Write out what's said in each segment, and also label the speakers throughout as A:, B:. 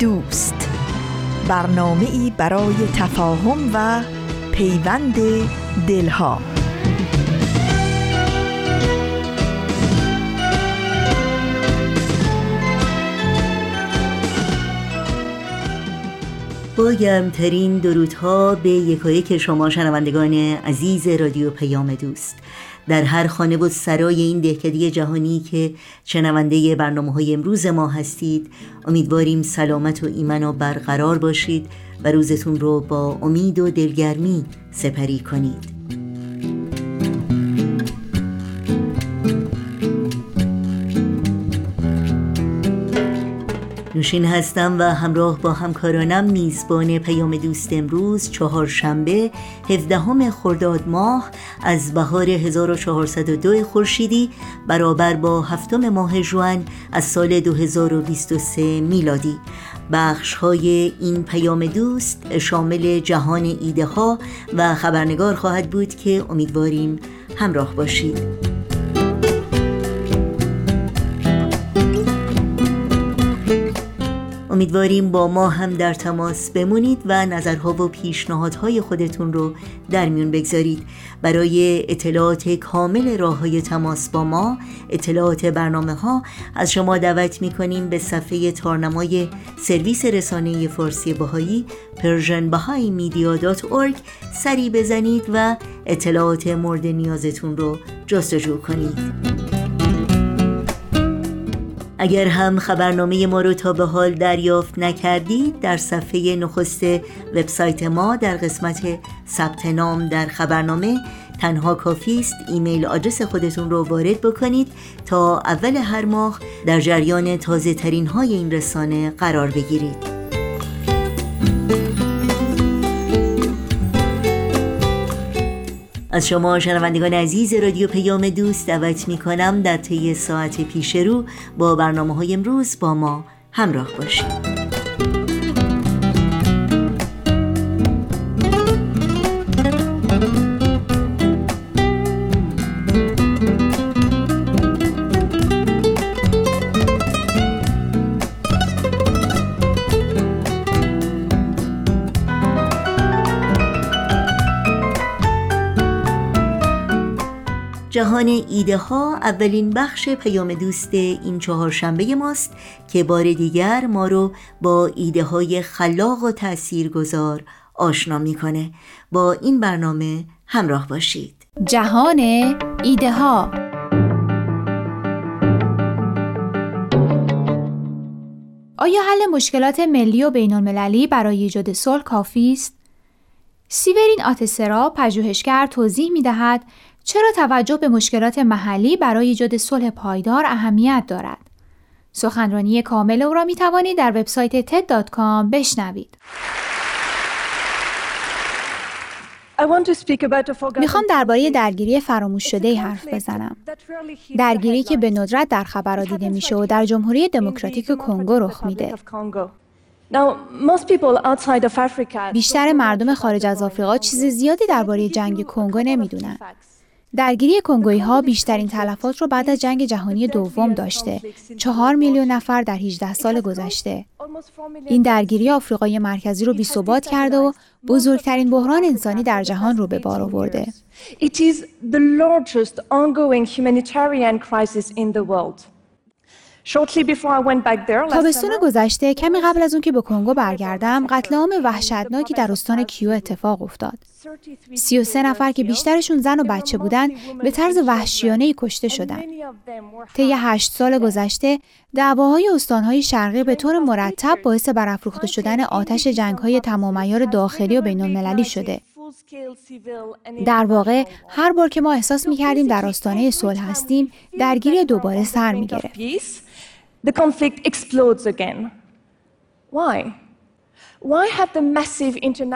A: دوست. برنامه ای برای تفاهم و پیوند دلها.
B: با گرمترین درودها به یکایک شما شنوندگان عزیز رادیو پیام دوست. در هر خانه و سرای این دهکده جهانی که شنونده برنامه های امروز ما هستید امیدواریم سلامت و ایمن و برقرار باشید و روزتون رو با امید و دلگرمی سپری کنید. نوشین هستم و همراه با همکارانم میزبان پیام دوست امروز چهارشنبه 17 خرداد ماه از بهار 1402 خورشیدی برابر با هفتم ماه جوان از سال 2023 میلادی. بخش های این پیام دوست شامل جهان ایده ها و خبرنگار خواهد بود که امیدواریم همراه باشید. امیدواریم با ما هم در تماس بمونید و نظرها و پیشنهادهای خودتون رو در میون بگذارید. برای اطلاعات کامل راه های تماس با ما اطلاعات برنامه ها از شما دعوت می‌کنیم به صفحه تارنمای سرویس رسانه فارسی باهایی پرژن سری بزنید و اطلاعات مورد نیازتون رو جستجو کنید. اگر هم خبرنامه ما رو تا به حال دریافت نکردید در صفحه نخست وبسایت ما در قسمت ثبت نام در خبرنامه تنها کافی است ایمیل آدرس خودتون رو وارد بکنید تا اول هر ماه در جریان تازه ترین های این رسانه قرار بگیرید. از شما شنوندگان عزیز رادیو پیام دوست دعوت می کنم در طی ساعت پیش رو با برنامه های امروز با ما همراه باشید. جهان ایده ها اولین بخش پیام دوست این چهارشنبه ماست که بار دیگر ما رو با ایده های خلاق و تاثیرگذار آشنا می‌کنه با این برنامه همراه باشید
C: جهان ایده ها آیا حل مشکلات ملی و بین المللی برای ایجاد صلح کافی است؟ سیورین آتسرا پژوهشگر توضیح می دهد چرا توجه به مشکلات محلی برای ایجاد صلح پایدار اهمیت دارد؟ سخنرانی کامل او را می توانید در وبسایت ted.com بشنوید. می‌خوام درباره درگیری فراموش شده ای حرف بزنم. درگیری که به ندرت در خبرها دیده میشه و در جمهوری دموکراتیک کنگو رخ میده. بیشتر مردم خارج از آفریقا چیز زیادی درباره جنگ کنگو نمی‌دونن. درگیری کنگویی ها بیشترین تلفات رو بعد از جنگ جهانی دوم داشته. چهار میلیون نفر در 18 سال گذشته. این درگیری آفریقای مرکزی رو بیثبات کرده و بزرگترین بحران انسانی در جهان رو به بار آورده. تابستون گذشته کمی قبل از اون که به کنگو برگردم قتل عام وحشتناکی در استان کیو اتفاق افتاد. 33 نفر که بیشترشون زن و بچه بودن به طرز وحشیانه کشته شدند. طی هشت سال گذشته دعواهای استانهای شرقی به طور مرتب باعث برافروخته شدن آتش جنگهای تمام داخلی و بین المللی شده. در واقع هر بار که ما احساس می کردیم در آستانه صلح هستیم درگیری دوباره سر می گرفت.
D: The conflict explodes again. Why?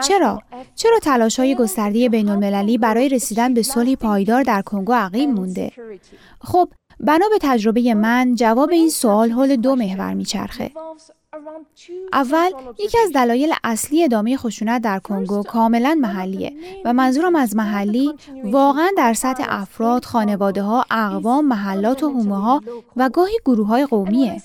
C: چرا؟ چرا تلاش های گسترده بین المللی برای رسیدن به صلحی پایدار در کنگو عقیم مونده؟ خب بنا به تجربه من جواب این سوال حول دو محور میچرخه. اول یکی از دلایل اصلی ادامه خشونت در کنگو کاملا محلیه و منظورم از محلی واقعا در سطح افراد، خانواده ها، اقوام، محلات و حومه ها و گاهی گروه های قومیه.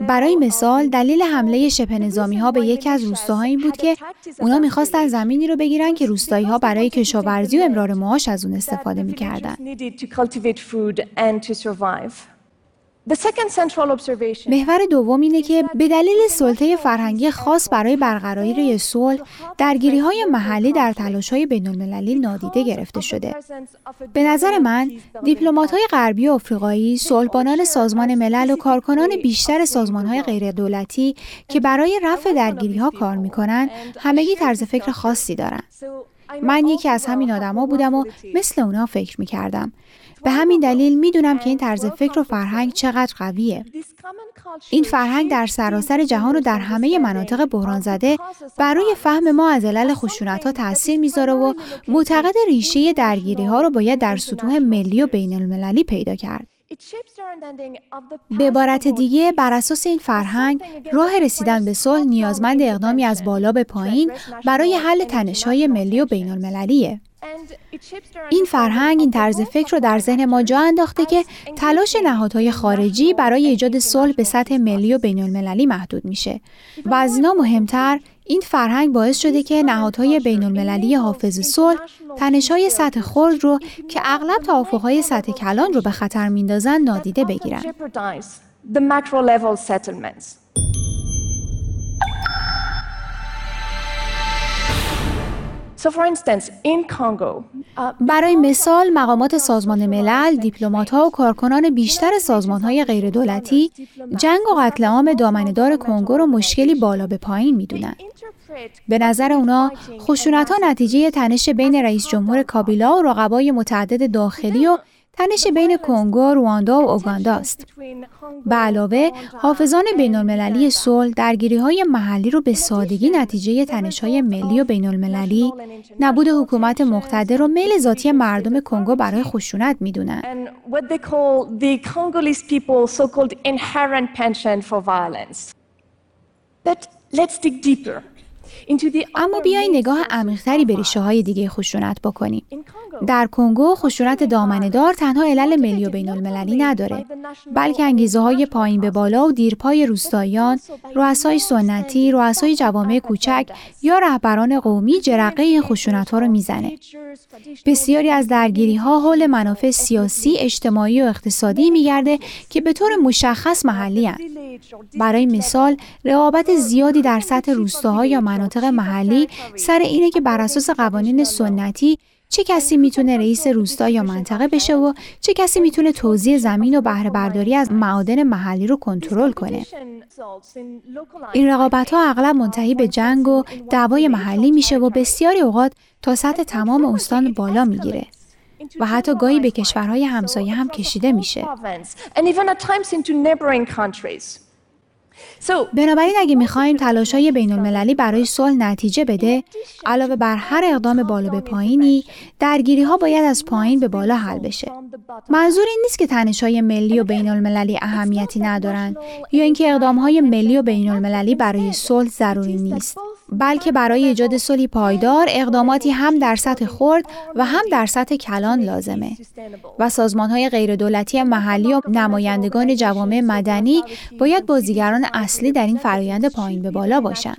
C: برای مثال دلیل حمله شبه نظامی ها به یکی از روستاها این بود که اونا می‌خواستن زمینی رو بگیرن که روستایی ها برای کشاورزی و امرار معاش از اون استفاده می‌کردن. محور دوم اینه که به دلیل سلطه فرهنگی خاص برای برقراری صلح درگیری های محلی در تلاش های بین المللی نادیده گرفته شده. به نظر من دیپلمات های غربی و آفریقایی، صلحبانان سازمان ملل و کارکنان بیشتر سازمان های غیر دولتی که برای رفع درگیری ها کار می‌کنن همگی طرز فکر خاصی دارن. من یکی از همین آدما بودم و مثل اونا فکر می‌کردم. به همین دلیل می‌دونم که این طرز فکر و فرهنگ چقدر قویه. این فرهنگ در سراسر جهان و در همه مناطق بحران زده برای فهم ما از علل خشونت ها تاثیر می‌ذاره و معتقد ریشه درگیری ها رو باید در سطوح ملی و بین المللی پیدا کرد. به عبارت دیگه بر اساس این فرهنگ راه رسیدن به صلح نیازمند اقدامی از بالا به پایین برای حل تنش‌های ملی و بین المللیه. این فرهنگ این طرز فکر رو در ذهن ما جا انداخته که تلاش نهادهای خارجی برای ایجاد صلح به سطح ملی و بین المللی محدود میشه. و از اینا مهمتر این فرهنگ باعث شده که نهادهای بین المللی حافظ صلح تنشهای سطح خرد رو که اغلب توافقهای سطح کلان رو به خطر میندازن نادیده بگیرن. برای مثال مقامات سازمان ملل، ها و کارکنان بیشتر های غیر دولتی جنگ و قتل عام دامنه‌دار کنگو رو مشکلی بالا به پایین می‌دونن. به نظر اونا خشونت ها نتیجه تنش بین رئیس جمهور کابیلا و رقبای متعدد داخلی و تنش بین کنگو، رواندا و اوگاندا است. به علاوه، حافظان بین المللی صلح درگیری های محلی رو به سادگی نتیجه تنش های ملی و بین المللی، نبود حکومت مقتدر و میل ذاتی مردم کنگو برای خشونت می‌دونن. اما بیای نگاه عمیقتری به ریشه های دیگه خشونت بکنیم. در کنگو خشونت دامنهدار تنها علل ملی و بین المللی نداره بلکه انگیزه های پایین به بالا و دیرپای روستاییان، رؤسای سنتی، رؤسای جوامع کوچک یا رهبران قومی جرقه این خشونت ها رو می‌زنه. بسیاری از درگیری ها حول منافع سیاسی، اجتماعی و اقتصادی میگرده که به طور مشخص محلی هن. برای مثال، رقابت زیادی در سطح روستاها یا مناطق محلی سر اینه که بر اساس قوانین سنتی چه کسی می‌تونه رئیس روستا یا منطقه بشه و چه کسی می‌تونه توزیع زمین و بهره برداری از معادن محلی رو کنترل کنه. این رقابت ها اغلب منتهی به جنگ و دعوای محلی میشه و بسیاری اوقات تا سطح تمام استان بالا می‌گیره. و حتی گاهی به کشورهای همسایه هم کشیده میشه. بنابراین اگه می‌خوایم تلاش های بین المللی برای صلح نتیجه بده علاوه بر هر اقدام بالا به پایینی درگیری ها باید از پایین به بالا حل بشه. منظور این نیست که تنش های ملی و بین المللی اهمیتی ندارن یا اینکه اقدام های ملی و بین المللی برای صلح ضروری نیست. بلکه برای ایجاد صلحی پایدار اقداماتی هم در سطح خرد و هم در سطح کلان لازمه و سازمان های غیر دولتی محلی و نمایندگان جوامع مدنی باید بازیگران اصلی در این فرایند پایین به بالا باشند.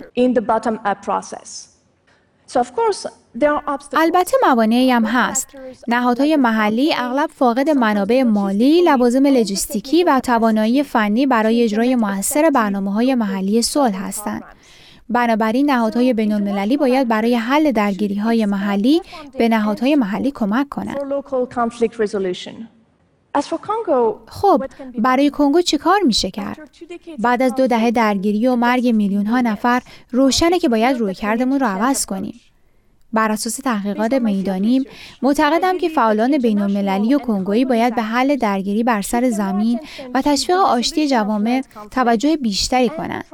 C: البته موانعی هم هست. نهادهای محلی اغلب فاقد منابع مالی، لوازم لجستیکی و توانایی فنی برای اجرای موثر برنامه های محلی صلح هستند. بنابراین نهادهای بین المللی باید برای حل درگیری های محلی به نهادهای محلی کمک کنند. خب برای کنگو چی کار میشه کرد؟ بعد از دو دهه درگیری و مرگ میلیون ها نفر روشنه که باید روی کردمون رو عوض کنیم. بر اساس تحقیقات می‌دانیم معتقدم که فعالان بین المللی و کنگویی باید به حل درگیری بر سر زمین و تشویق آشتی جوامع توجه بیشتری کنند.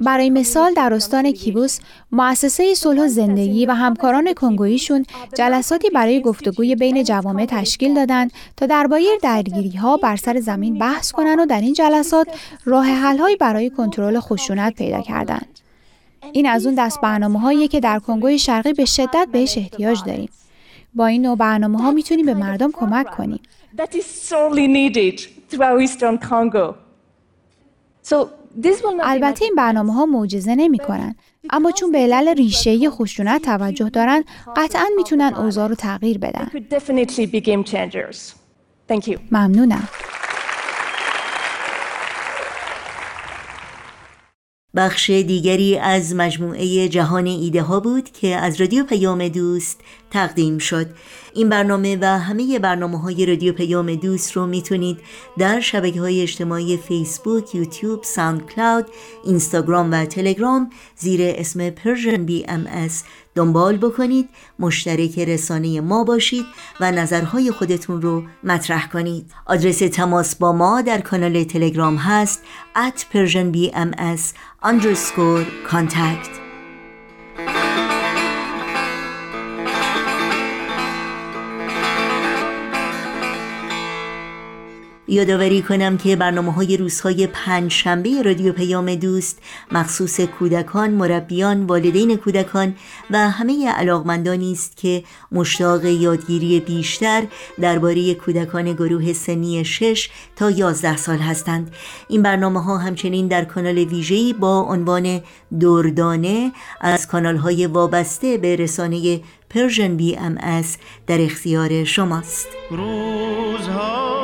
C: برای مثال در استان کیبوس مؤسسه صلح و زندگی و همکاران کنگوییشون جلساتی برای گفتگوی بین جوامع تشکیل دادند تا درباره درگیری ها بر سر زمین بحث کنند و در این جلسات راه حل برای کنترل خشونت پیدا کردند. این از اون دست برنامه هایی که در کنگوی شرقی به شدت بهش احتیاج داریم. با این نوع برنامه ها می‌تونیم به مردم کمک کنیم. البته این برنامه ها معجزه نمی کنن. اما چون به علل ریشه خشونت توجه دارن قطعا می‌تونن اوضاع رو تغییر بدن. ممنونم.
B: بخش دیگری از مجموعه جهان ایده ها بود که از رادیو پیام دوست تقدیم شد. این برنامه و همه برنامه های رادیو پیام دوست رو می‌تونید در شبکه های اجتماعی فیسبوک، یوتیوب، ساوند کلاود، اینستاگرام و تلگرام زیر اسم ام اس دنبال بکنید مشترک رسانه ما باشید و نظرهای خودتون رو مطرح کنید. آدرس تماس با ما در کانال تلگرام هست at persianbms underscore contact. یادآوری کنم که برنامه های روزهای پنج شنبه رادیو پیام دوست مخصوص کودکان، مربیان، والدین کودکان و همه علاقمندانی است که مشتاق یادگیری بیشتر درباره کودکان گروه سنی 6 تا 11 سال هستند. این برنامه ها همچنین در کانال ویژه‌ای با عنوان دردانه از کانال های وابسته به رسانه Persian BM در اختیار شماست. روزها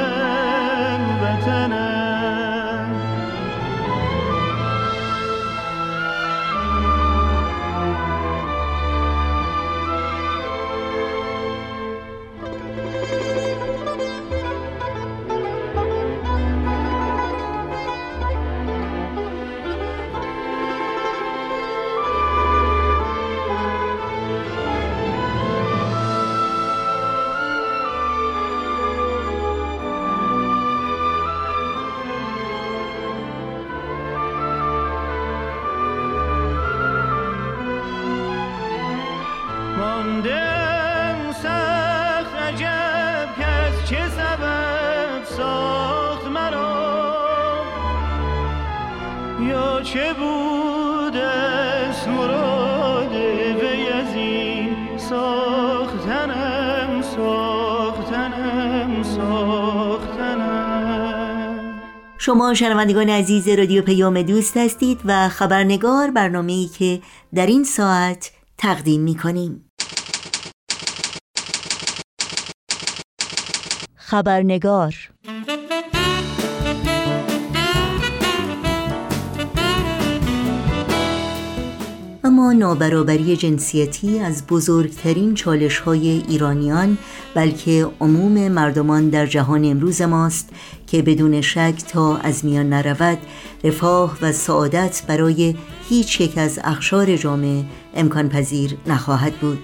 B: شما شنوندگان عزیز رادیو پیام دوست هستید و خبرنگار برنامه ای که در این ساعت تقدیم می کنیم خبرنگار اما نابرابری جنسیتی از بزرگترین چالش های ایرانیان بلکه عموم مردمان در جهان امروز ماست که بدون شک تا از میان نرود رفاه و سعادت برای هیچ یک از اخشار جامعه امکان پذیر نخواهد بود.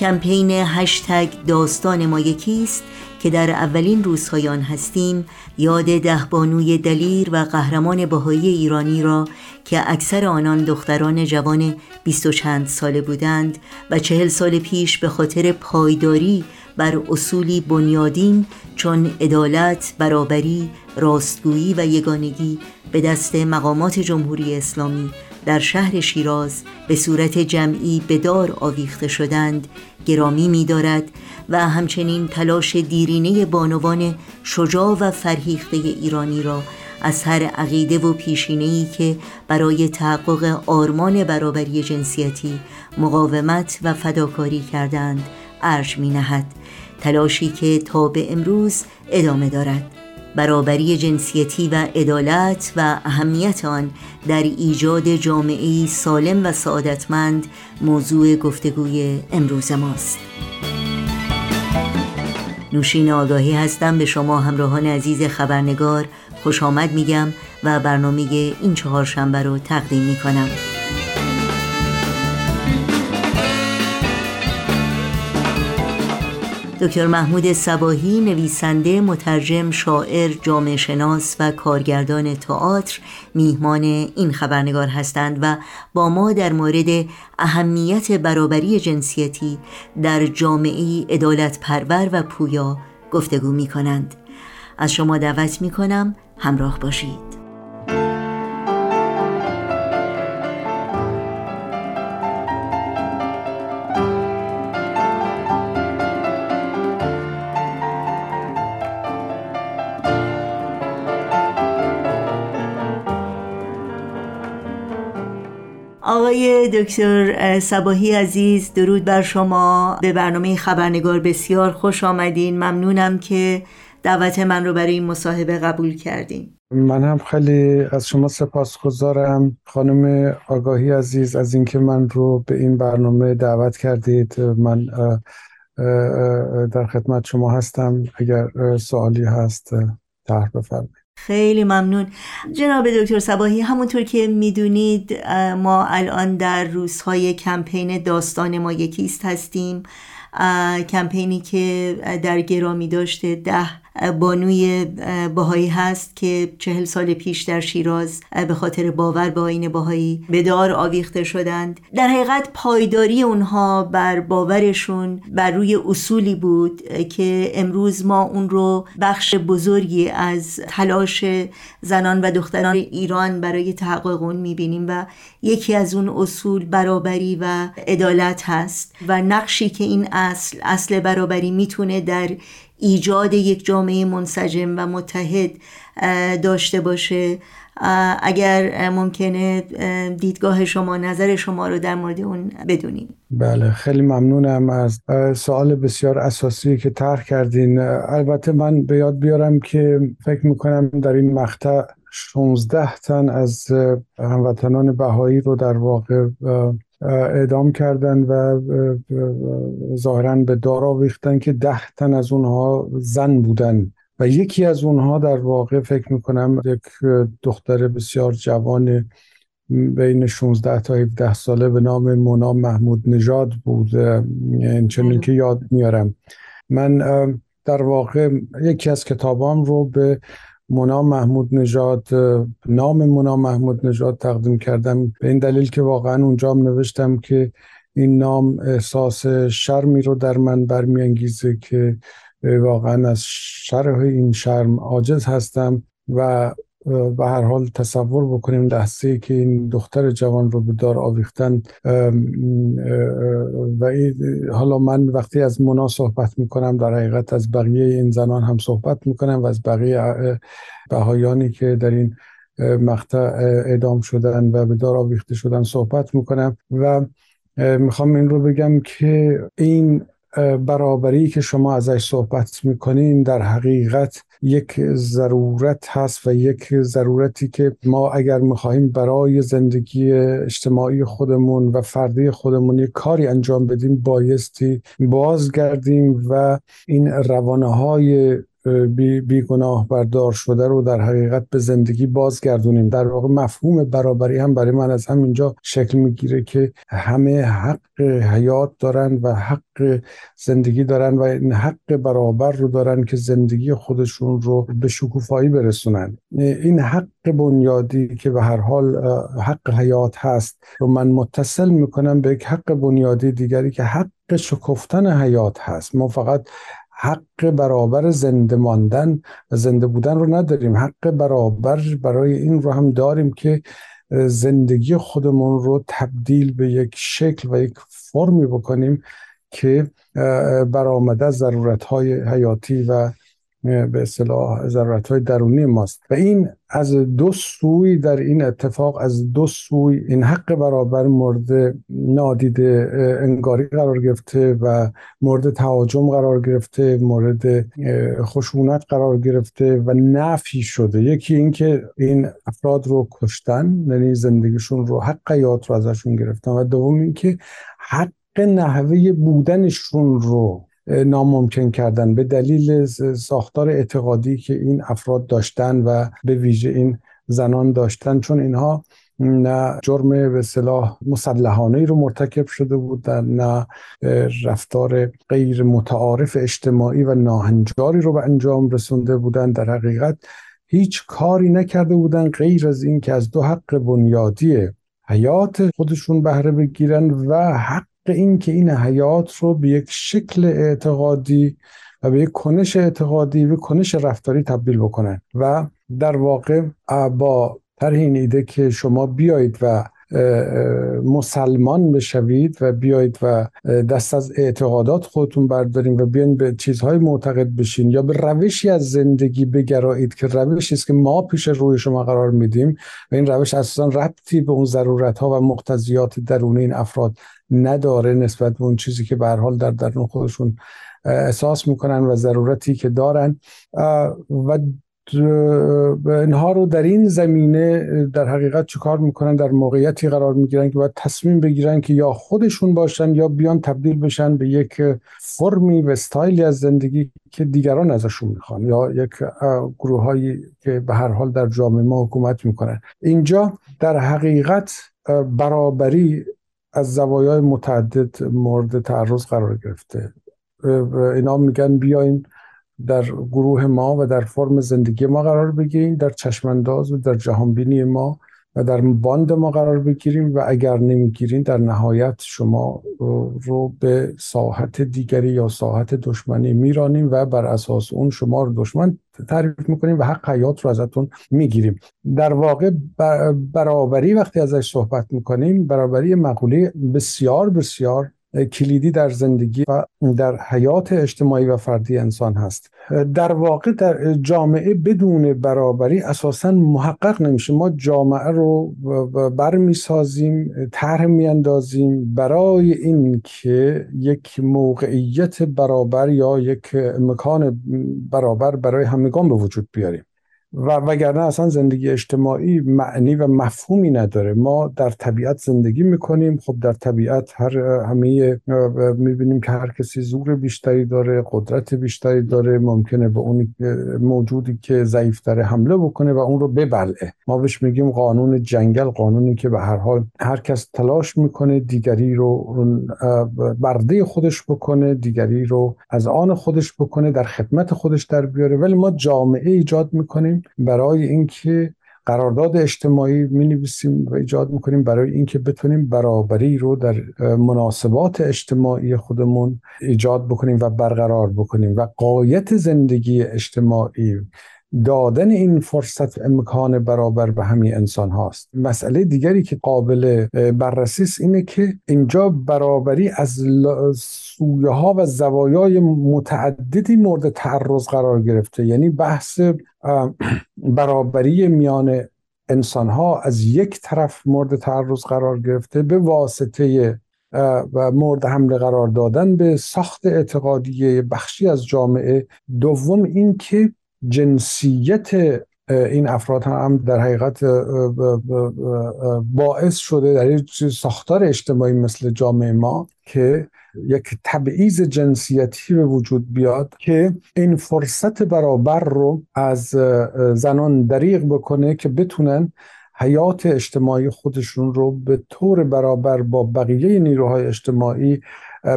B: کمپین هشتگ داستان ما یکیست که در اولین روزهای آن هستیم یاد ده بانوی دلیر و قهرمان بهایی ایرانی را که اکثر آنان دختران جوان بیست و چند ساله بودند و چهل سال پیش به خاطر پایداری بر اصولی بنیادین چون عدالت، برابری، راستگویی و یگانگی به دست مقامات جمهوری اسلامی در شهر شیراز به صورت جمعی به دار آویخته شدند گرامی می دارد و همچنین تلاش دیرینه بانوان شجاع و فرهیخته ایرانی را از هر عقیده و پیشینه‌ای که برای تحقق آرمان برابری جنسیتی مقاومت و فداکاری کردند ارج می نهد تلاشی که تا به امروز ادامه دارد. برابری جنسیتی و عدالت و اهمیت آن در ایجاد جامعه سالم و سعادتمند موضوع گفتگوی امروز ماست. نوشین آگاهی هستم به شما همراهان عزیز خبرنگار خوش آمد میگم و برنامه این چهار شنبه رو تقدیم می‌کنم. دکتر محمود سباهی نویسنده مترجم شاعر جامعه شناس و کارگردان تئاتر میهمان این خبرنگار هستند و با ما در مورد اهمیت برابری جنسیتی در جامعه عدالت پرور و پویا گفتگو می کنند از شما دعوت می کنم همراه باشید. دکتر سباهی عزیز درود بر شما. به برنامه خبرنگار بسیار خوش آمدین. ممنونم که دعوت من رو برای این مصاحبه قبول کردین.
E: من هم خیلی از شما سپاسگزارم خانم آگاهی عزیز از اینکه من رو به این برنامه دعوت کردید من در خدمت شما هستم. اگر سوالی هست طرح بفرمایید.
B: خیلی ممنون. جناب دکتر سباهی همونطور که می‌دونید ما الان در روزهای کمپین داستان ما یکیست هستیم. کمپینی که در گرامی داشته ده بانوی باهایی هست که چهل سال پیش در شیراز به خاطر باور به آین باهایی به دار آویخته شدند. در حقیقت پایداری اونها بر باورشون بر روی اصولی بود که امروز ما اون رو بخش بزرگی از تلاش زنان و دختران ایران برای تحقق اون می‌بینیم و یکی از اون اصول برابری و عدالت هست و نقشی که این اصل اصل برابری می‌تونه در ایجاد یک جامعه منسجم و متحد داشته باشه. اگر ممکنه دیدگاه شما نظر شما رو در مورد اون بدونیم.
E: بله خیلی ممنونم از سوال بسیار اساسی که طرح کردین. البته من به یاد بیارم که فکر می‌کنم در این مقطع 16 تن از هموطنان بهایی رو در واقع اعدام کردن و ظاهرا به دار آویختن که ده تن از اونها زن بودن. و یکی از اونها در واقع فکر می‌کنم یک دختر بسیار جوان بین 16 تا 17 ساله به نام مونا محمود نژاد بود. چنین که یاد میارم. من در واقع یکی از کتابام رو به مونا محمود نژاد نام مونا محمود نژاد تقدیم کردم. به این دلیل که واقعا اونجا هم نوشتم که این نام احساس شرمی رو در من برمیانگیزه که واقعا از شرح این شرم عاجز هستم و به هر حال تصور بکنیم لحظه که این دختر جوان رو به دار آویختن و حالا من وقتی از مونا صحبت می‌کنم در حقیقت از بقیه این زنان هم صحبت می‌کنم و از بقیه بهایانی که در این مقطع اعدام شدن و به دار آویخته شدن صحبت می‌کنم و می‌خوام این رو بگم که این برابری که شما ازش صحبت می‌کنین در حقیقت یک ضرورت هست و یک ضرورتی که ما اگر می‌خواهیم برای زندگی اجتماعی خودمون و فردی خودمون یک کاری انجام بدیم بایستی بازگردیم و این روانه های بی, بی گناه بردار شده رو در حقیقت به زندگی بازگردونیم. در واقع مفهوم برابری هم برای من از همینجا شکل می‌گیره که همه حق حیات دارن و حق زندگی دارن و این حق برابر رو دارن که زندگی خودشون رو به شکوفایی برسونن. این حق بنیادی که به هر حال حق حیات هست رو من متصل می‌کنم به یک حق بنیادی دیگری که حق شکفتن حیات هست. ما فقط حق برابر زنده ماندن و زنده بودن رو نداریم. حق برابر برای این رو هم داریم که زندگی خودمون رو تبدیل به یک شکل و یک فرمی بکنیم که برآمده از ضرورت های حیاتی و به اصطلاح ضرورت های درونی ماست. و این از دو سوی در این اتفاق از دو سوی این حق برابر مورد نادیده انگاری قرار گرفته و مورد تهاجم قرار گرفته مورد خشونت قرار گرفته و نفی شده. یکی اینکه این افراد رو کشتن یعنی زندگیشون رو حق حیات رو ازشون گرفتن و دوم اینکه حق نحوه بودنشون رو ناممکن کردن. به دلیل ساختار اعتقادی که این افراد داشتن و به ویژه این زنان داشتن چون اینها نه جرم به صلاح مسلحانه رو مرتکب شده بودن نه رفتار غیر متعارف اجتماعی و ناهنجاری رو به انجام رسونده بودن. در حقیقت هیچ کاری نکرده بودن غیر از این که از دو حق بنیادی حیات خودشون بهره بگیرن و حق این که این حیات رو به یک شکل اعتقادی و به یک کنش اعتقادی و کنش رفتاری تبدیل بکنن. و در واقع با طرح این ایده که شما بیایید و مسلمان بشوید و بیایید و دست از اعتقادات خودتون برداریم و بیاین به چیزهای معتقد بشین یا به روشی از زندگی بگرایید که روشی است که ما پیش روی شما قرار میدیم و این روش اساسا ربطی به اون ضرورت ها و مقتضیات درونی این افراد نداره نسبت به اون چیزی که به حال در درون خودشون احساس می‌کنن و ضرورتی که دارن. و اینها رو در این زمینه در حقیقت چیکار می‌کنن؟ در موقعیتی قرار می‌گیرن که باید تصمیم بگیرن که یا خودشون باشن یا بیان تبدیل بشن به یک فرمی و استایلی از زندگی که دیگران ازشون می‌خوان یا یک گروه هایی که به هر حال در جامعه ما حکومت می‌کنن. اینجا در حقیقت برابری از زوایای متعدد مورد تعرض قرار گرفته. اینا میگن بیاین در گروه ما و در فرم زندگی ما قرار بگیریم در چشمانداز و در جهانبینی ما و در باند ما قرار بگیریم و اگر نمی‌گیریم در نهایت شما رو به ساحت دیگری یا ساحت دشمنی میرانیم و بر اساس اون شما رو دشمن تعریف می‌کنیم و حق حیات رو ازتون می‌گیریم. در واقع برابری وقتی ازش صحبت می‌کنیم برابری مقوله بسیار بسیار کلیدی در زندگی و در حیات اجتماعی و فردی انسان هست. در واقع در جامعه بدون برابری اساسا محقق نمیشه. ما جامعه رو برمیسازیم طرح میاندازیم برای اینکه یک موقعیت برابر یا یک مکان برابر برای همگان به وجود بیاریم. و وگرنه اصلا زندگی اجتماعی معنی و مفهومی نداره. ما در طبیعت زندگی می‌کنیم. خب در طبیعت هر همه می‌بینیم که هر کسی زور بیشتری داره قدرت بیشتری داره. ممکنه به اون موجودی که ضعیفتره حمله بکنه و اون رو ببلعه. ما بهش میگیم قانون جنگل قانونی که به هر حال هر کس تلاش می‌کنه دیگری رو برده خودش بکنه دیگری رو از آن خودش بکنه در خدمت خودش در بیاره. ولی ما جامعه ایجاد می‌کنیم برای اینکه قرارداد اجتماعی می نویسیم و ایجاد می‌کنیم برای اینکه بتونیم برابری رو در مناسبات اجتماعی خودمون ایجاد بکنیم و برقرار بکنیم. و قایت زندگی اجتماعی دادن این فرصت امکان برابر به همین انسان هاست. مسئله دیگری که قابل بررسی است اینه که اینجا برابری از سویه ها و زوایای متعددی مورد تعرض قرار گرفته. یعنی بحث برابری میان انسان ها از یک طرف مورد تعرض قرار گرفته به واسطه و مورد حمله قرار دادن به ساخت اعتقادی بخشی از جامعه. دوم این که جنسیت این افراد هم در حقیقت باعث شده در یک ساختار اجتماعی مثل جامعه ما که یک تبعیض جنسیتی به وجود بیاد که این فرصت برابر رو از زنان دریغ بکنه که بتونن حیات اجتماعی خودشون رو به طور برابر با بقیه نیروهای اجتماعی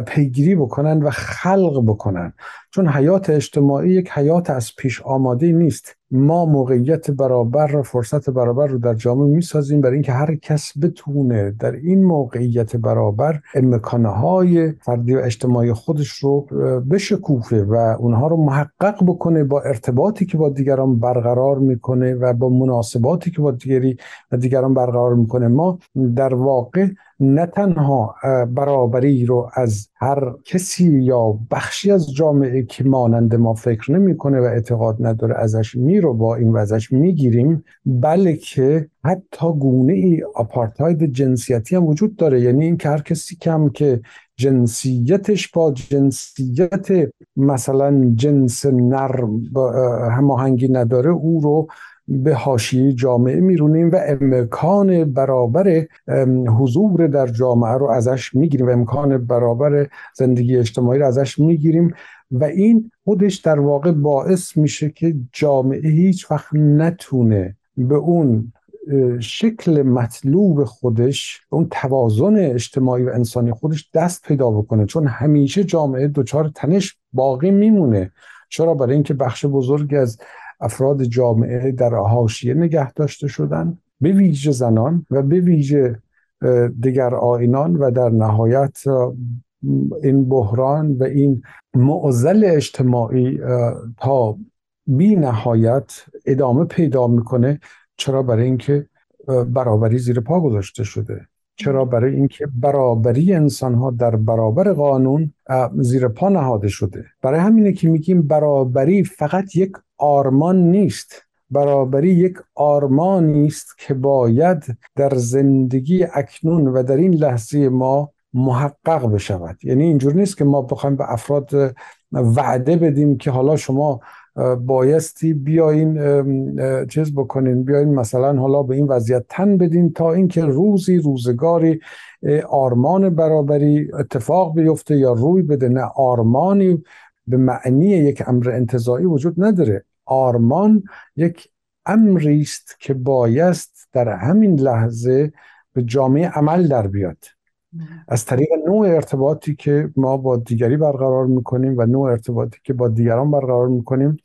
E: پیگیری بکنن و خلق بکنن. چون حیات اجتماعی یک حیات از پیش آماده نیست. ما موقعیت برابر و فرصت برابر رو در جامعه می‌سازیم برای اینکه هر کس بتونه در این موقعیت برابر امکانه های فردی و اجتماعی خودش رو بشکوفه و اونها رو محقق بکنه با ارتباطی که با دیگران برقرار می‌کنه و با مناسباتی که با دیگری و دیگران برقرار می‌کنه. ما در واقع نه تنها برابری رو از هر کسی یا بخشی از جامعه که مانند ما فکر نمی‌کنه و اعتقاد نداره ازش می رو با این وضعش می‌گیریم بلکه حتی گونه ای آپارتاید جنسیتی هم وجود داره. یعنی این که هر کسی کم که جنسیتش با جنسیت مثلا جنس نر هماهنگی نداره او رو به حاشیه جامعه میرونیم و امکان برابر حضور در جامعه رو ازش می‌گیریم و امکان برابر زندگی اجتماعی رو ازش می‌گیریم و این خودش در واقع باعث میشه که جامعه هیچ وقت نتونه به اون شکل مطلوب خودش اون توازن اجتماعی و انسانی خودش دست پیدا بکنه. چون همیشه جامعه دچار تنش باقی میمونه. چرا؟ برای اینکه بخش بزرگی از افراد جامعه در حاشیه نگه داشته شدن به ویژه زنان و به ویژه دیگر آینان و در نهایت این بحران و این معضل اجتماعی تا بی نهایت ادامه پیدا می‌کنه چرا برای اینکه برابری زیر پا گذاشته شده. چرا برای اینکه برابری انسان ها در برابر قانون زیر پا نهاده شده. برای همینه که میگیم برابری فقط یک آرمان نیست. برابری یک آرمانی است که باید در زندگی اکنون و در این لحظه ما محقق بشود. یعنی اینجور نیست که ما بخوایم به افراد وعده بدیم که حالا شما بایستی بیاین چیز بکنین بیاین مثلا حالا به این وضعیت تن بدین تا اینکه روزی روزگاری آرمان برابری اتفاق بیفته یا روی بده. نه آرمانی به معنی یک امر انتظایی وجود نداره. آرمان یک امری است که بایست در همین لحظه به جامعه عمل در بیاد. از طریق نوع ارتباطی که ما با دیگری برقرار می‌کنیم و نوع ارتباطی که با دیگران برقرار می‌کنیم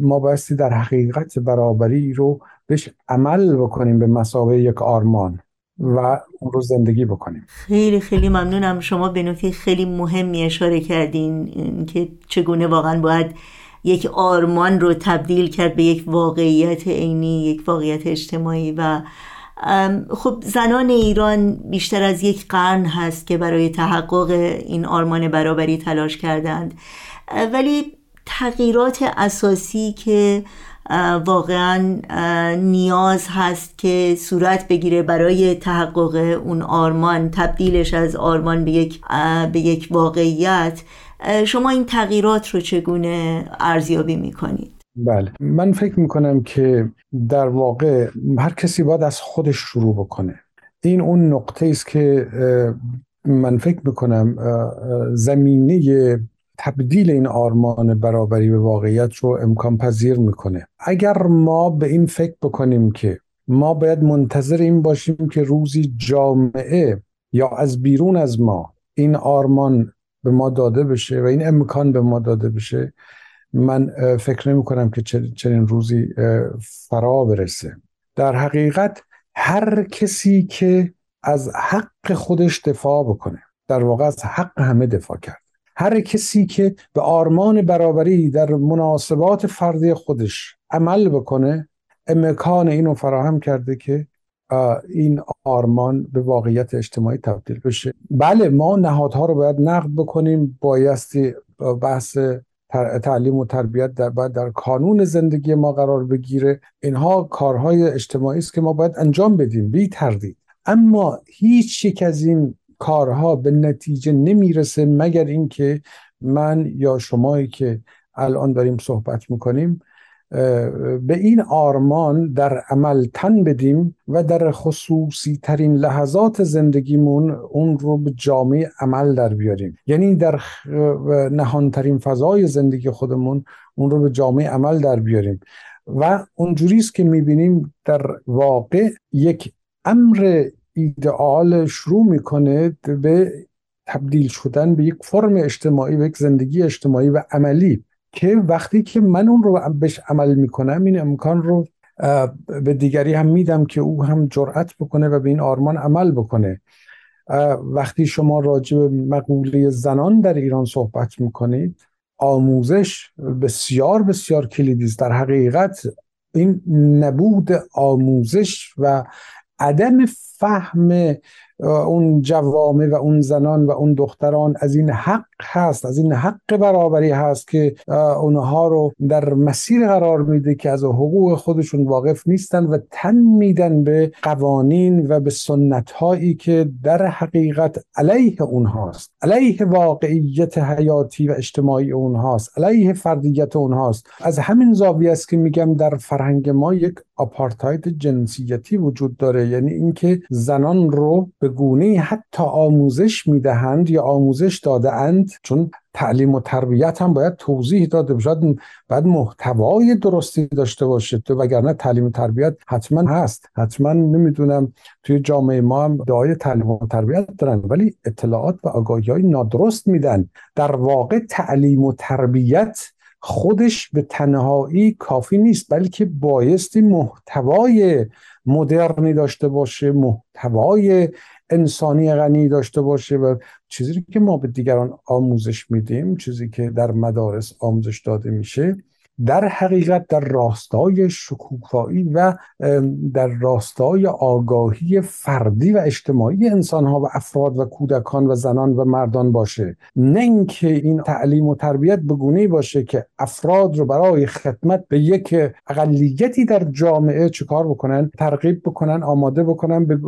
E: ما بایستی در حقیقت برابری رو بهش عمل بکنیم به مسابقه یک آرمان و اون رو زندگی بکنیم.
B: خیلی خیلی ممنونم. شما به نکته خیلی مهمی اشاره کردین که چگونه واقعا باید یک آرمان رو تبدیل کرد به یک واقعیت عینی یک واقعیت اجتماعی و خب زنان ایران بیشتر از یک قرن هست که برای تحقق این آرمان برابری تلاش کردند ولی تغییرات اساسی که واقعا نیاز هست که صورت بگیره برای تحقق اون آرمان تبدیلش از آرمان به یک, به یک واقعیت شما این تغییرات رو چگونه ارزیابی می‌کنید؟
E: بله. من فکر می‌کنم که در واقع هر کسی باید از خودش شروع بکنه. این اون نقطه است که من فکر می‌کنم زمینه تبدیل این آرمان برابری به واقعیت رو امکان پذیر می‌کنه. اگر ما به این فکر بکنیم که ما باید منتظر این باشیم که روزی جامعه یا از بیرون از ما این آرمان به ما داده بشه و این امکان به ما داده بشه من فکر نمی کنم که چنین روزی فرا برسه. در حقیقت هر کسی که از حق خودش دفاع بکنه در واقع از حق همه دفاع کرد. هر کسی که به آرمان برابری در مناسبات فردی خودش عمل بکنه امکان اینو فراهم کرده که این آرمان به واقعیت اجتماعی تبدیل بشه. بله ما نهادها رو باید نقد بکنیم بایستی بحث تعلیم و تربیت در باید در کانون زندگی ما قرار بگیره. اینها کارهای اجتماعی است که ما باید انجام بدیم بی تردید. اما هیچ یک از این کارها به نتیجه نمی‌رسه مگر اینکه من یا شمایی که الان داریم صحبت می‌کنیم به این آرمان در عمل تن بدیم و در خصوصی ترین لحظات زندگیمون اون رو به جامعه عمل در بیاریم. یعنی در نهانترین فضای زندگی خودمون اون رو به جامعه عمل در بیاریم. و اونجوری است که می‌بینیم در واقع یک امر ایدئال شروع می‌کنه به تبدیل شدن به یک فرم اجتماعی و یک زندگی اجتماعی و عملی. که وقتی که من اون رو بهش عمل می‌کنم این امکان رو به دیگری هم میدم که او هم جرأت بکنه و به این آرمان عمل بکنه. وقتی شما راجع به مقوله زنان در ایران صحبت می‌کنید آموزش بسیار بسیار کلیدی است در حقیقت این نبود آموزش و عدم فهم اون جوامع و اون زنان و اون دختران از این حق هست از این حق برابری هست که اونها رو در مسیر قرار میده که از حقوق خودشون واقف نیستن و تن میدن به قوانین و به سنت هایی که در حقیقت علیه اونهاست. علیه واقعیت حیاتی و اجتماعی اونهاست. علیه فردیت اونهاست. از همین زاویه است که میگم در فرهنگ ما یک آپارتاید جنسیتی وجود داره. یعنی اینکه زنان رو به گونه حتی آموزش می‌دهند یا آموزش داده اند چون تعلیم و تربیت هم باید توضیح داده باشد باید محتوای درستی داشته باشه. تو وگرنه تعلیم و تربیت حتما هست. حتما نمی‌دونم توی جامعه ما هم دعای تعلیم و تربیت دارن ولی اطلاعات و آگاهی های نادرست میدن. در واقع تعلیم و تربیت خودش به تنهایی کافی نیست بلکه بایستی محتوای مدرنی داشته باشه محتوای انسانی غنی داشته باشه و چیزی که ما به دیگران آموزش میدیم چیزی که در مدارس آموزش داده میشه در حقیقت در راستای شکوفایی و در راستای آگاهی فردی و اجتماعی انسان ها و افراد و کودکان و زنان و مردان باشه. نه اینکه این تعلیم و تربیت بگونه باشه که افراد رو برای خدمت به یک اقلیتی در جامعه چیکار بکنن ترغیب بکنن آماده بکنن به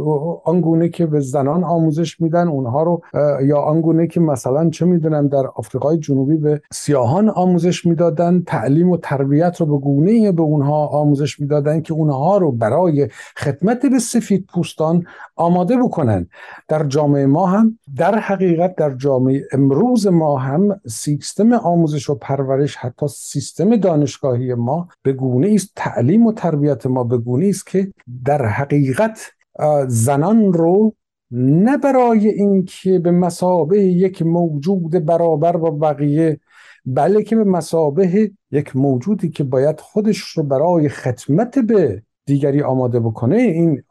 E: آنگونه که به زنان آموزش میدن اونها رو یا آنگونه که مثلا چه می‌دونم در آفریقای جنوبی به سیاهان آموزش می‌دادن تعلیم و تربیت رو به گونه به اونها آموزش می‌دادن که اونها رو برای خدمت به سفید پوستان آماده بکنن. در جامعه ما هم در حقیقت در جامعه امروز ما هم سیستم آموزش و پرورش حتی سیستم دانشگاهی ما به گونه است تعلیم و تربیت ما به گونه است که در حقیقت زنان رو نه برای اینکه به مسابه یک موجود برابر با بقیه بلکه به مسابه یک موجودی که باید خودش رو برای خدمت به دیگری آماده بکنه این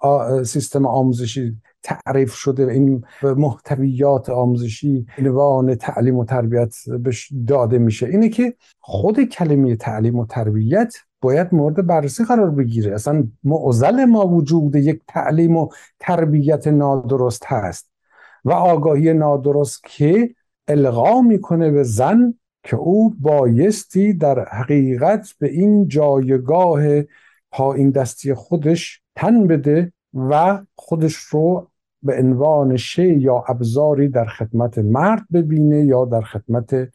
E: سیستم آموزشی تعریف شده این محتویات آموزشی عنوان تعلیم و تربیت داده میشه. اینه که خود کلمه تعلیم و تربیت باید مورد بررسی قرار بگیره. اصلا معضل ما وجود یک تعلیم و تربیت نادرست هست و آگاهی نادرست که القا می‌کنه به زن که او بایستی در حقیقت به این جایگاه پایین دستی خودش تن بده و خودش رو به عنوان شی یا ابزاری در خدمت مرد ببینه یا در خدمت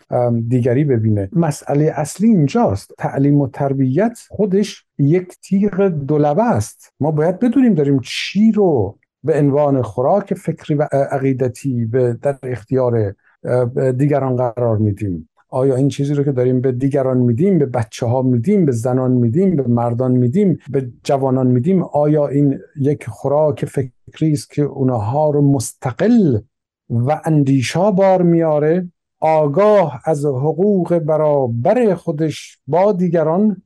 E: دیگری ببینه. مسئله اصلی اینجاست. تعلیم و تربیت خودش یک تیغ دولبه است. ما باید بدونیم داریم چی رو به عنوان خوراک فکری و عقیدتی به در اختیار دیگران قرار میدیم. آیا این چیزی رو که داریم به دیگران میدیم به بچه ها میدیم به زنان میدیم به مردان میدیم به جوانان میدیم آیا این یک خوراک فکری است که اونها رو مستقل و اندیشا بار میاره؟ آگاه از حقوق برابر خودش با دیگران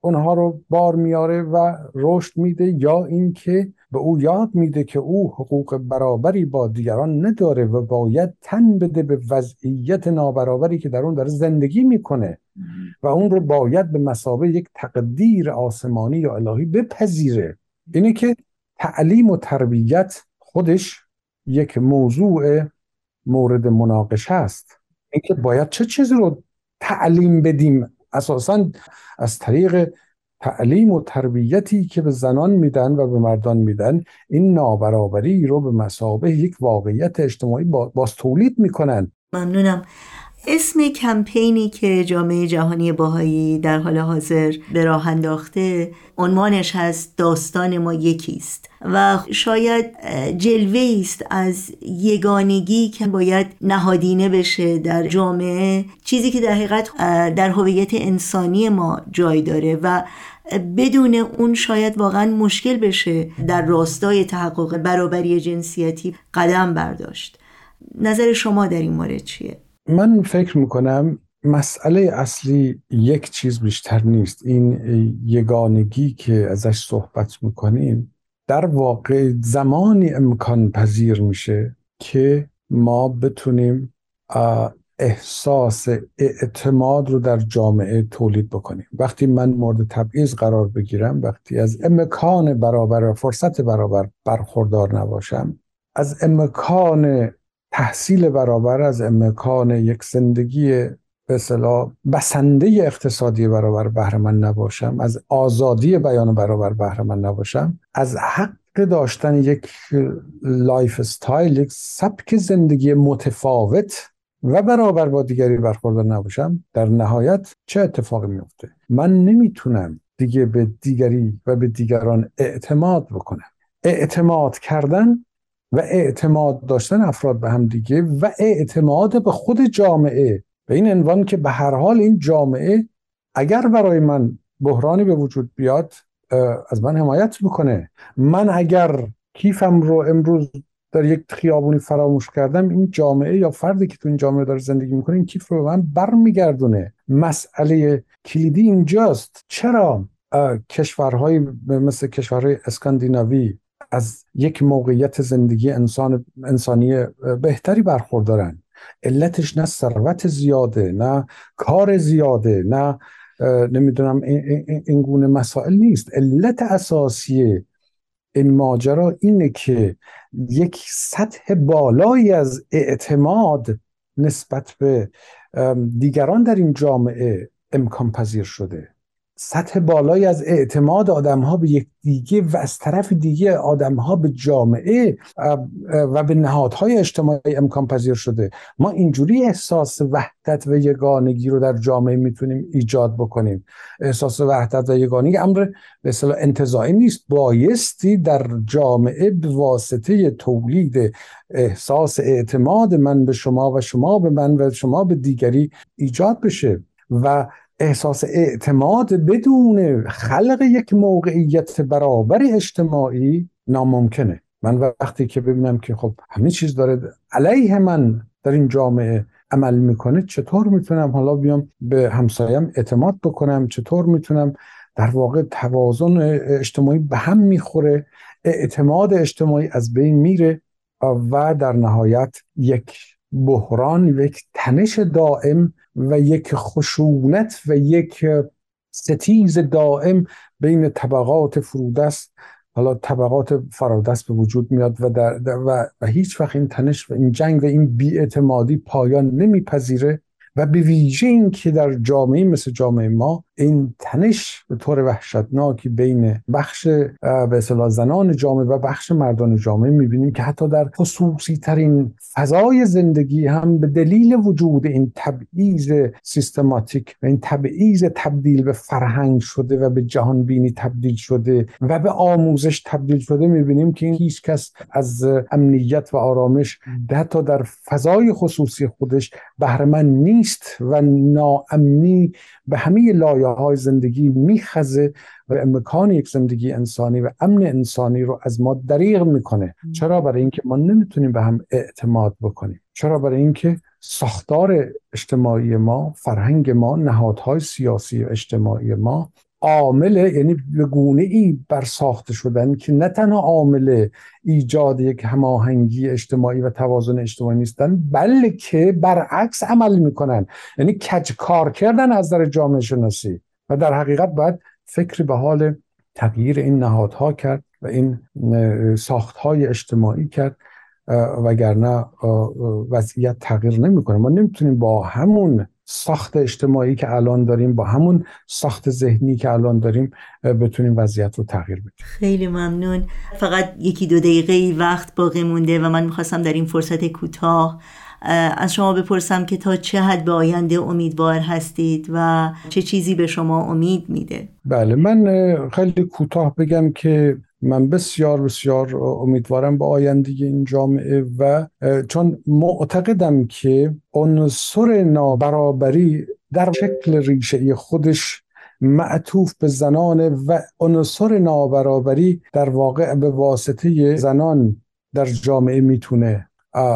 E: اونها رو بار میاره و رشد میده یا اینکه به او یاد میده که او حقوق برابری با دیگران نداره و باید تن بده به وضعیت نابرابری که در اون داره زندگی می‌کنه. و اون رو باید به مسابه یک تقدیر آسمانی یا الهی بپذیره. اینه که تعلیم و تربیت خودش یک موضوع مورد مناقشه است. اینکه باید چه چیزی رو تعلیم بدیم؟ اساسا از طریق تعلیم و تربیتی که به زنان میدن و به مردان میدن این نابرابری رو به مسابه یک واقعیت اجتماعی باز تولید می‌کنن.
B: ممنونم. اسم کمپینی که جامعه جهانی باهایی در حال حاضر به راه انداخته عنوانش هست داستان ما یکیست و شاید جلوه است از یگانگی که باید نهادینه بشه در جامعه. چیزی که در حقیقت در هویت انسانی ما جای داره و بدون اون شاید واقعا مشکل بشه در راستای تحقق برابری جنسیتی قدم برداشت نظر شما در این مورد چیه؟
E: من فکر می‌کنم مسئله اصلی یک چیز بیشتر نیست این یگانگی که ازش صحبت می‌کنیم در واقع زمانی امکان پذیر میشه که ما بتونیم احساس اعتماد رو در جامعه تولید بکنیم. وقتی من مورد تبعیض قرار بگیرم وقتی از امکان برابر فرصت برابر برخوردار نباشم از امکان تحصیل برابر از امکان یک زندگی به بسنده اقتصادی برابر بهره نباشم از آزادی بیان برابر بهره نباشم از حق داشتن یک lifestyle یک سبک زندگی متفاوت و برابر با دیگری برخوردار نباشم در نهایت چه اتفاقی میفته من نمی‌تونم دیگه به دیگری و به دیگران اعتماد بکنم. اعتماد کردن و اعتماد داشتن افراد به هم دیگه و اعتماد به خود جامعه به این عنوان که به هر حال این جامعه اگر برای من بحرانی به وجود بیاد از من حمایت می‌کنه. من اگر کیفم رو امروز در یک خیابونی فراموش کردم این جامعه یا فردی که تو این جامعه داره زندگی می‌کنه این کیف رو به من برمیگردونه. مسئله کلیدی اینجاست. چرا؟ کشورهای مثل کشورهای اسکاندیناوی از یک موقعیت زندگی انسان انسانی بهتری برخوردارن. علتش نه ثروت زیاده نه کار زیاده نه نمی‌دونم این گونه مسائل نیست. علت اساسی این ماجرا اینه که یک سطح بالایی از اعتماد نسبت به دیگران در این جامعه امکان پذیر شده. سطح بالایی از اعتماد آدم ها به یک دیگه و از طرف دیگه آدم ها به جامعه و به نهادهای اجتماعی امکان پذیر شده. ما اینجوری احساس وحدت و یگانگی رو در جامعه می‌تونیم ایجاد بکنیم. احساس وحدت و یگانگی امر به اصطلاح انتظاعی نیست. بایستی در جامعه به واسطه تولید احساس اعتماد من به شما و شما به من و شما به دیگری ایجاد بشه. و احساس اعتماد بدون خلق یک موقعیت برابر اجتماعی ناممکنه. من وقتی که ببینم که خب همه چیز داره علیه من در این جامعه عمل می‌کنه چطور می‌تونم حالا بیام به همسایم اعتماد بکنم؟ چطور می‌تونم در واقع توازن اجتماعی به هم می‌خوره؟ اعتماد اجتماعی از بین میره و در نهایت یک بحران یک تنش دائم و یک خشونت و یک ستیز دائم بین طبقات فرودست. حالا طبقات فرادست به وجود میاد و, در, و, و هیچ وقت این تنش و این جنگ و این بیاعتمادی پایان نمیپذیره. و به ویژه این که در جامعه مثل جامعه ما این تنش به طور وحشتناکی بین بخش به اصطلاح زنان جامعه و بخش مردان جامعه می‌بینیم که حتی در خصوصی ترین فضای زندگی هم به دلیل وجود این تبعیض سیستماتیک و این تبعیض تبدیل به فرهنگ شده و به جهان بینی تبدیل شده و به آموزش تبدیل شده می‌بینیم که هیچ کس از امنیت و آرامش حتی در فضای خصوصی خودش بهرمند نیست. و ناامنی به همه لایه های زندگی میخزه و امکان یک زندگی انسانی و امن انسانی رو از ما دریغ می‌کنه. چرا برای اینکه ما نمی‌تونیم به هم اعتماد بکنیم؟ چرا برای اینکه ساختار اجتماعی ما فرهنگ ما نهادهای سیاسی و اجتماعی ما عامل یعنی به گونه ای بر ساخته شدن که نه تنها عامل ایجاد یک هماهنگی اجتماعی و توازن اجتماعی نیستن بلکه برعکس عمل می‌کنن. یعنی کج کار کردن از در جامعه شناسی. و در حقیقت باید فکری به حال تغییر این نهادها کرد و این ساختهای اجتماعی کرد. وگرنه وضعیت تغییر نمی‌کنه. ما نمی‌تونیم با همون ساخت اجتماعی که الان داریم با همون ساخت ذهنی که الان داریم بتونیم وضعیت رو تغییر بدیم.
B: خیلی ممنون. فقط یکی دو دقیقه وقت باقی مونده و من می‌خواستم در این فرصت کوتاه از شما بپرسم که تا چه حد به آینده امیدوار هستید و چه چیزی به شما امید میده؟
E: بله من خیلی کوتاه بگم که من بسیار بسیار امیدوارم به آینده این جامعه و چون معتقدم که عنصر نابرابری در شکل ریشه خودش معطوف به زنان و عنصر نابرابری در واقع به واسطه زنان در جامعه می‌تونه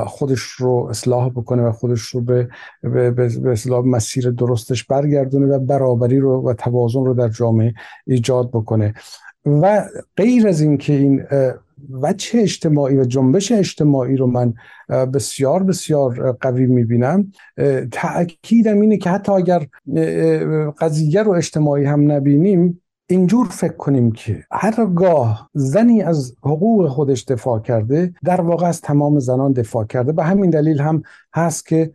E: خودش رو اصلاح بکنه و خودش رو به به, به اصلاح مسیر درستش برگردونه و برابری رو و توازن رو در جامعه ایجاد بکنه. و غیر از اینکه این وجه اجتماعی و جنبش اجتماعی رو من بسیار بسیار قوی می‌بینم تأکیدم اینه که حتی اگر قضیه رو اجتماعی هم نبینیم اینجور فکر کنیم که هرگاه زنی از حقوق خودش دفاع کرده در واقع از تمام زنان دفاع کرده. به همین دلیل هم هست که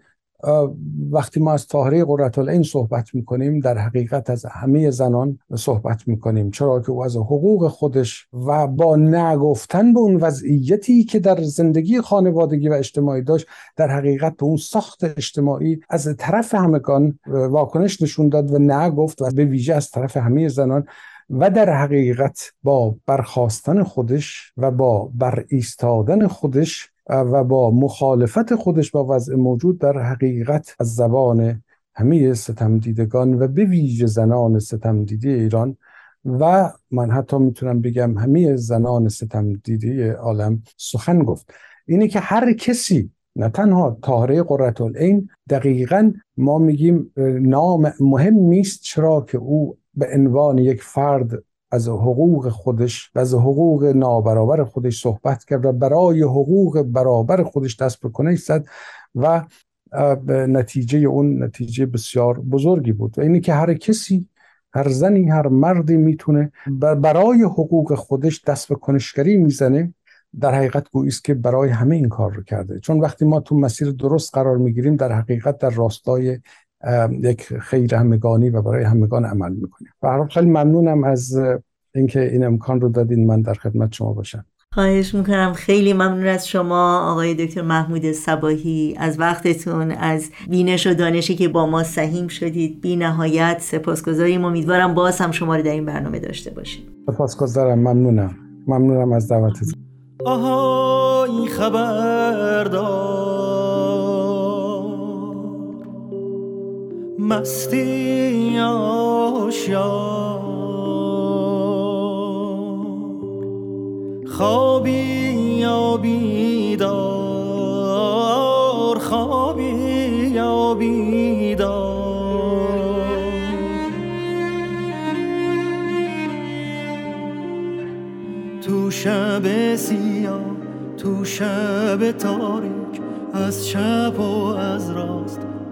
E: وقتی ما از طاهره این صحبت می‌کنیم در حقیقت از همه زنان صحبت می‌کنیم. چرا که او از حقوق خودش و با نگفتن به اون وضعیتی که در زندگی خانوادگی و اجتماعی داشت در حقیقت به اون ساخت اجتماعی از طرف همگان واکنش نشون داد و نگفت و به ویژه از طرف همه زنان و در حقیقت با برخواستن خودش و با بر ایستادن خودش و با مخالفت خودش با وضع موجود در حقیقت از زبان همه ستمدیدگان و به ویژه زنان ستمدیدی ایران و من حتی می‌تونم بگم همه زنان ستمدیدی عالم سخن گفت. اینه که هر کسی نه تنها طاهره قررت این دقیقا ما میگیم نام مهم نیست چرا که او به عنوان یک فرد از حقوق خودش و از حقوق نابرابر خودش صحبت کرد و برای حقوق برابر خودش دست بکنه ایستد و نتیجه اون نتیجه بسیار بزرگی بود. و اینی که هر کسی هر زنی هر مردی می‌تونه برای حقوق خودش دست به کنشگری می‌زنه در حقیقت گویی است که برای همه این کار رو کرده. چون وقتی ما تو مسیر درست قرار می‌گیریم در حقیقت در راستای یک خیر همگانی و برای همگان عمل می‌کنیم. و خیلی ممنونم از اینکه این امکان رو دادین. من در خدمت شما باشم.
B: خواهش می‌کنم. خیلی ممنون از شما آقای دکتر محمود سباهی از وقتتون از بینش و دانشی که با ما سهیم شدید. بی نهایت سپاسگزاریم. امیدوارم باز هم شما رو در این برنامه داشته باشیم.
E: سپاسگزارم. ممنونم. ممنونم از دعوتتون.
F: آها این مستی آشیار خوابی یا بیدار خوابی یا تو شب سیاه تو شب تاریک از شب و از راست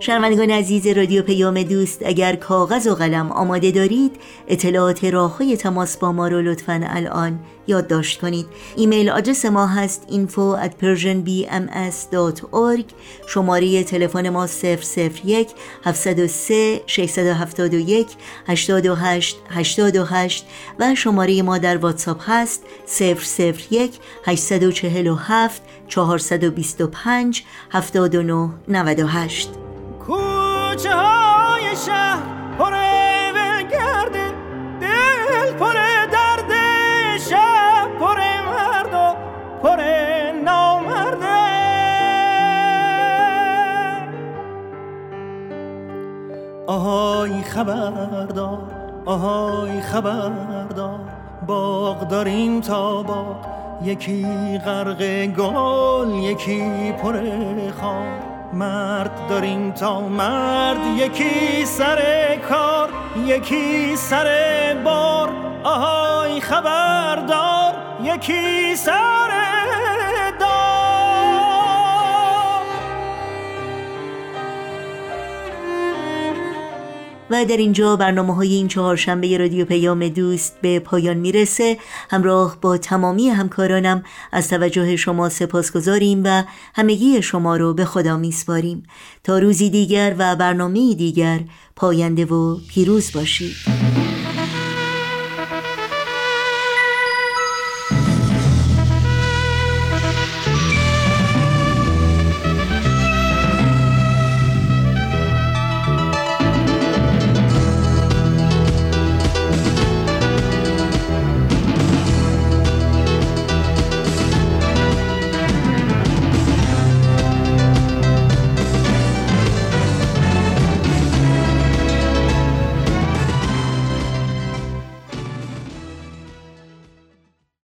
B: شنوندگان عزیز رادیو پیام دوست اگر کاغذ و قلم آماده دارید اطلاعات راه های تماس با ما رو لطفا الان یادداشت کنید. ایمیل آدرس ما هست info at persianbms.org شماره تلفن ما 001 703 671 828 828 و شماره ما در واتساپ هست 001 847 425 79 98
F: کوچه های شهر پره گرده دل پره درد شب پره مرد و پره نامرده. آهای خبردار آهای خبردار باغ داریم تا باغ یکی غرق گل یکی پره خان مرد داریم تا مرد یکی سر کار یکی سر بار. آهای خبردار یکی سر
B: و در اینجا برنامه های این چهارشنبه رادیو پیام دوست به پایان می‌رسه. همراه با تمامی همکارانم از توجه شما سپاس گذاریم و همگی شما رو به خدا میسپاریم. تا روزی دیگر و برنامه دیگر پاینده و پیروز باشید.